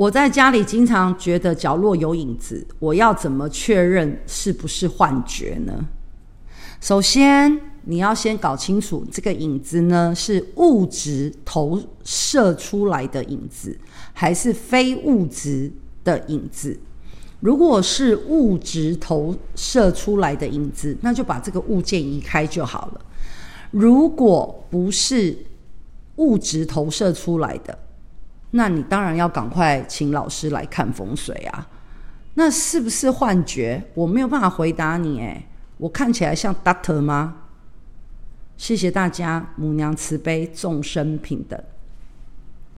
我在家里经常觉得角落有影子，我要怎么确认是不是幻觉呢？首先，你要先搞清楚这个影子呢，是物质投射出来的影子，还是非物质的影子。如果是物质投射出来的影子，那就把这个物件移开就好了。如果不是物质投射出来的，那你当然要赶快请老师来看风水啊。那是不是幻觉？我没有办法回答你。诶，我看起来像 Doctor 吗？谢谢大家，母娘慈悲，众生平等。